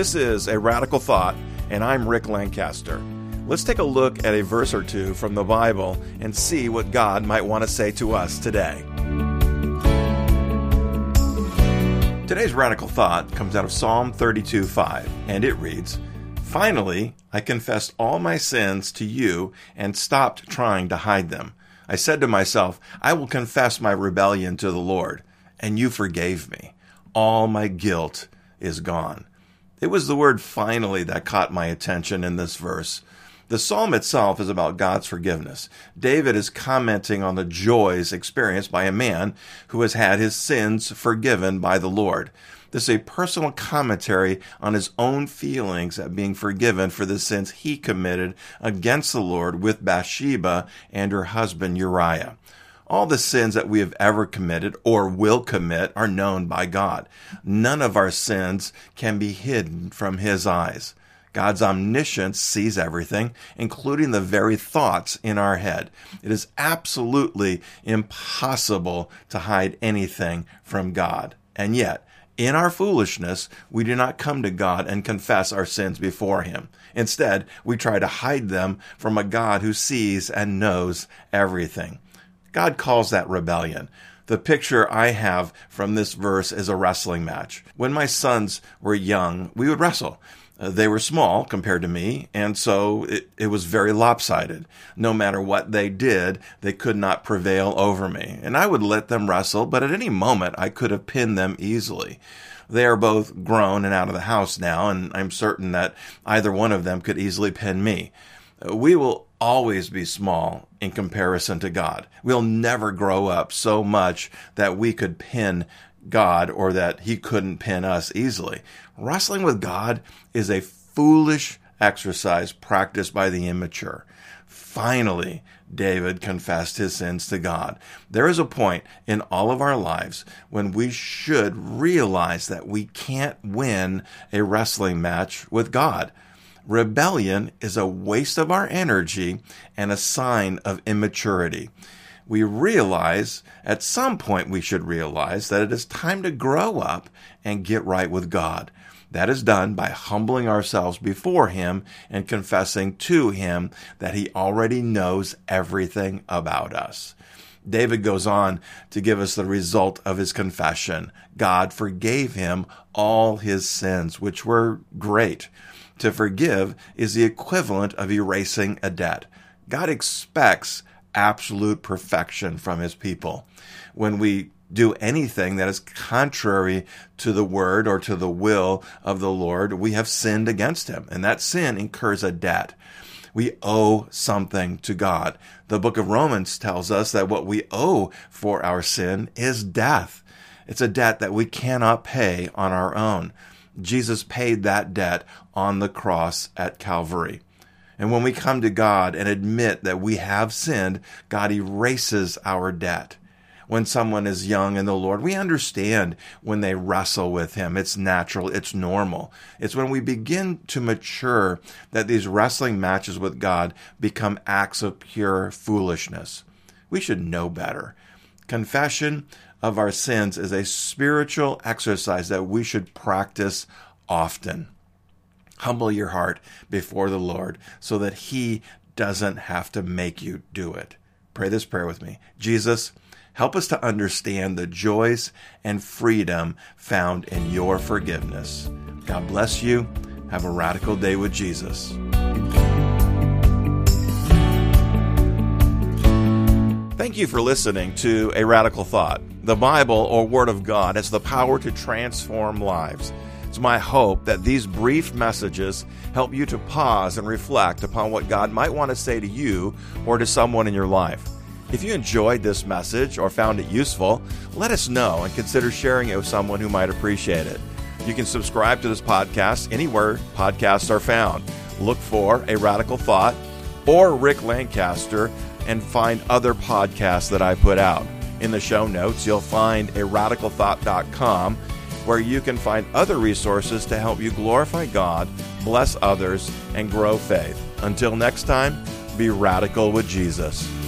This is A Radical Thought, and I'm Rick Lancaster. Let's take a look at a verse or two from the Bible and see what God might want to say to us today. Today's radical thought comes out of Psalm 32 5, and it reads, Finally, I confessed all my sins to you and stopped trying to hide them. I said to myself, I will confess my rebellion to the Lord, and you forgave me. All my guilt is gone. It was the word finally that caught my attention in this verse. The psalm itself is about God's forgiveness. David is commenting on the joys experienced by a man who has had his sins forgiven by the Lord. This is a personal commentary on his own feelings at being forgiven for the sins he committed against the Lord with Bathsheba and her husband Uriah. All the sins that we have ever committed or will commit are known by God. None of our sins can be hidden from His eyes. God's omniscience sees everything, including the very thoughts in our head. It is absolutely impossible to hide anything from God. And yet, in our foolishness, we do not come to God and confess our sins before Him. Instead, we try to hide them from a God who sees and knows everything. God calls that rebellion. The picture I have from this verse is a wrestling match. When my sons were young, we would wrestle. Uh, they were small compared to me, and so it, it was very lopsided. No matter what they did, they could not prevail over me. And I would let them wrestle, but at any moment I could have pinned them easily. They are both grown and out of the house now, and I'm certain that either one of them could easily pin me. Uh, we will always be small in comparison to God. We'll never grow up so much that we could pin God or that he couldn't pin us easily. Wrestling with God is a foolish exercise practiced by the immature. Finally, David confessed his sins to God. There is a point in all of our lives when we should realize that we can't win a wrestling match with God. Rebellion is a waste of our energy and a sign of immaturity we realize, at some point, we should realize that it is time to grow up and get right with God. That is done by humbling ourselves before Him and confessing to Him that He already knows everything about us. David goes on to give us the result of his confession. God forgave him all his sins, which were great. To forgive is the equivalent of erasing a debt. God expects absolute perfection from his people. When we do anything that is contrary to the word or to the will of the Lord, we have sinned against him. And that sin incurs a debt. We owe something to God. The book of Romans tells us that what we owe for our sin is death. It's a debt that we cannot pay on our own. Jesus paid that debt on the cross at Calvary. And when we come to God and admit that we have sinned, God erases our debt. When someone is young in the Lord, we understand when they wrestle with Him. It's natural, it's normal. It's when we begin to mature that these wrestling matches with God become acts of pure foolishness. We should know better. Confession of our sins is a spiritual exercise that we should practice often humble your heart before the Lord so that He doesn't have to make you do it. Pray this prayer with me. Jesus, help us to understand the joys and freedom found in your forgiveness. God bless you. Have a radical day with Jesus. Thank you for listening to A Radical Thought. The Bible or Word of God has the power to transform lives. It's my hope that these brief messages help you to pause and reflect upon what God might want to say to you or to someone in your life. If you enjoyed this message or found it useful, let us know and consider sharing it with someone who might appreciate it. You can subscribe to this podcast anywhere podcasts are found. Look for A Radical Thought or Rick Lancaster and find other podcasts that I put out. In the show notes, you'll find a radicalthought.com where you can find other resources to help you glorify God, bless others, and grow faith. Until next time, be radical with Jesus.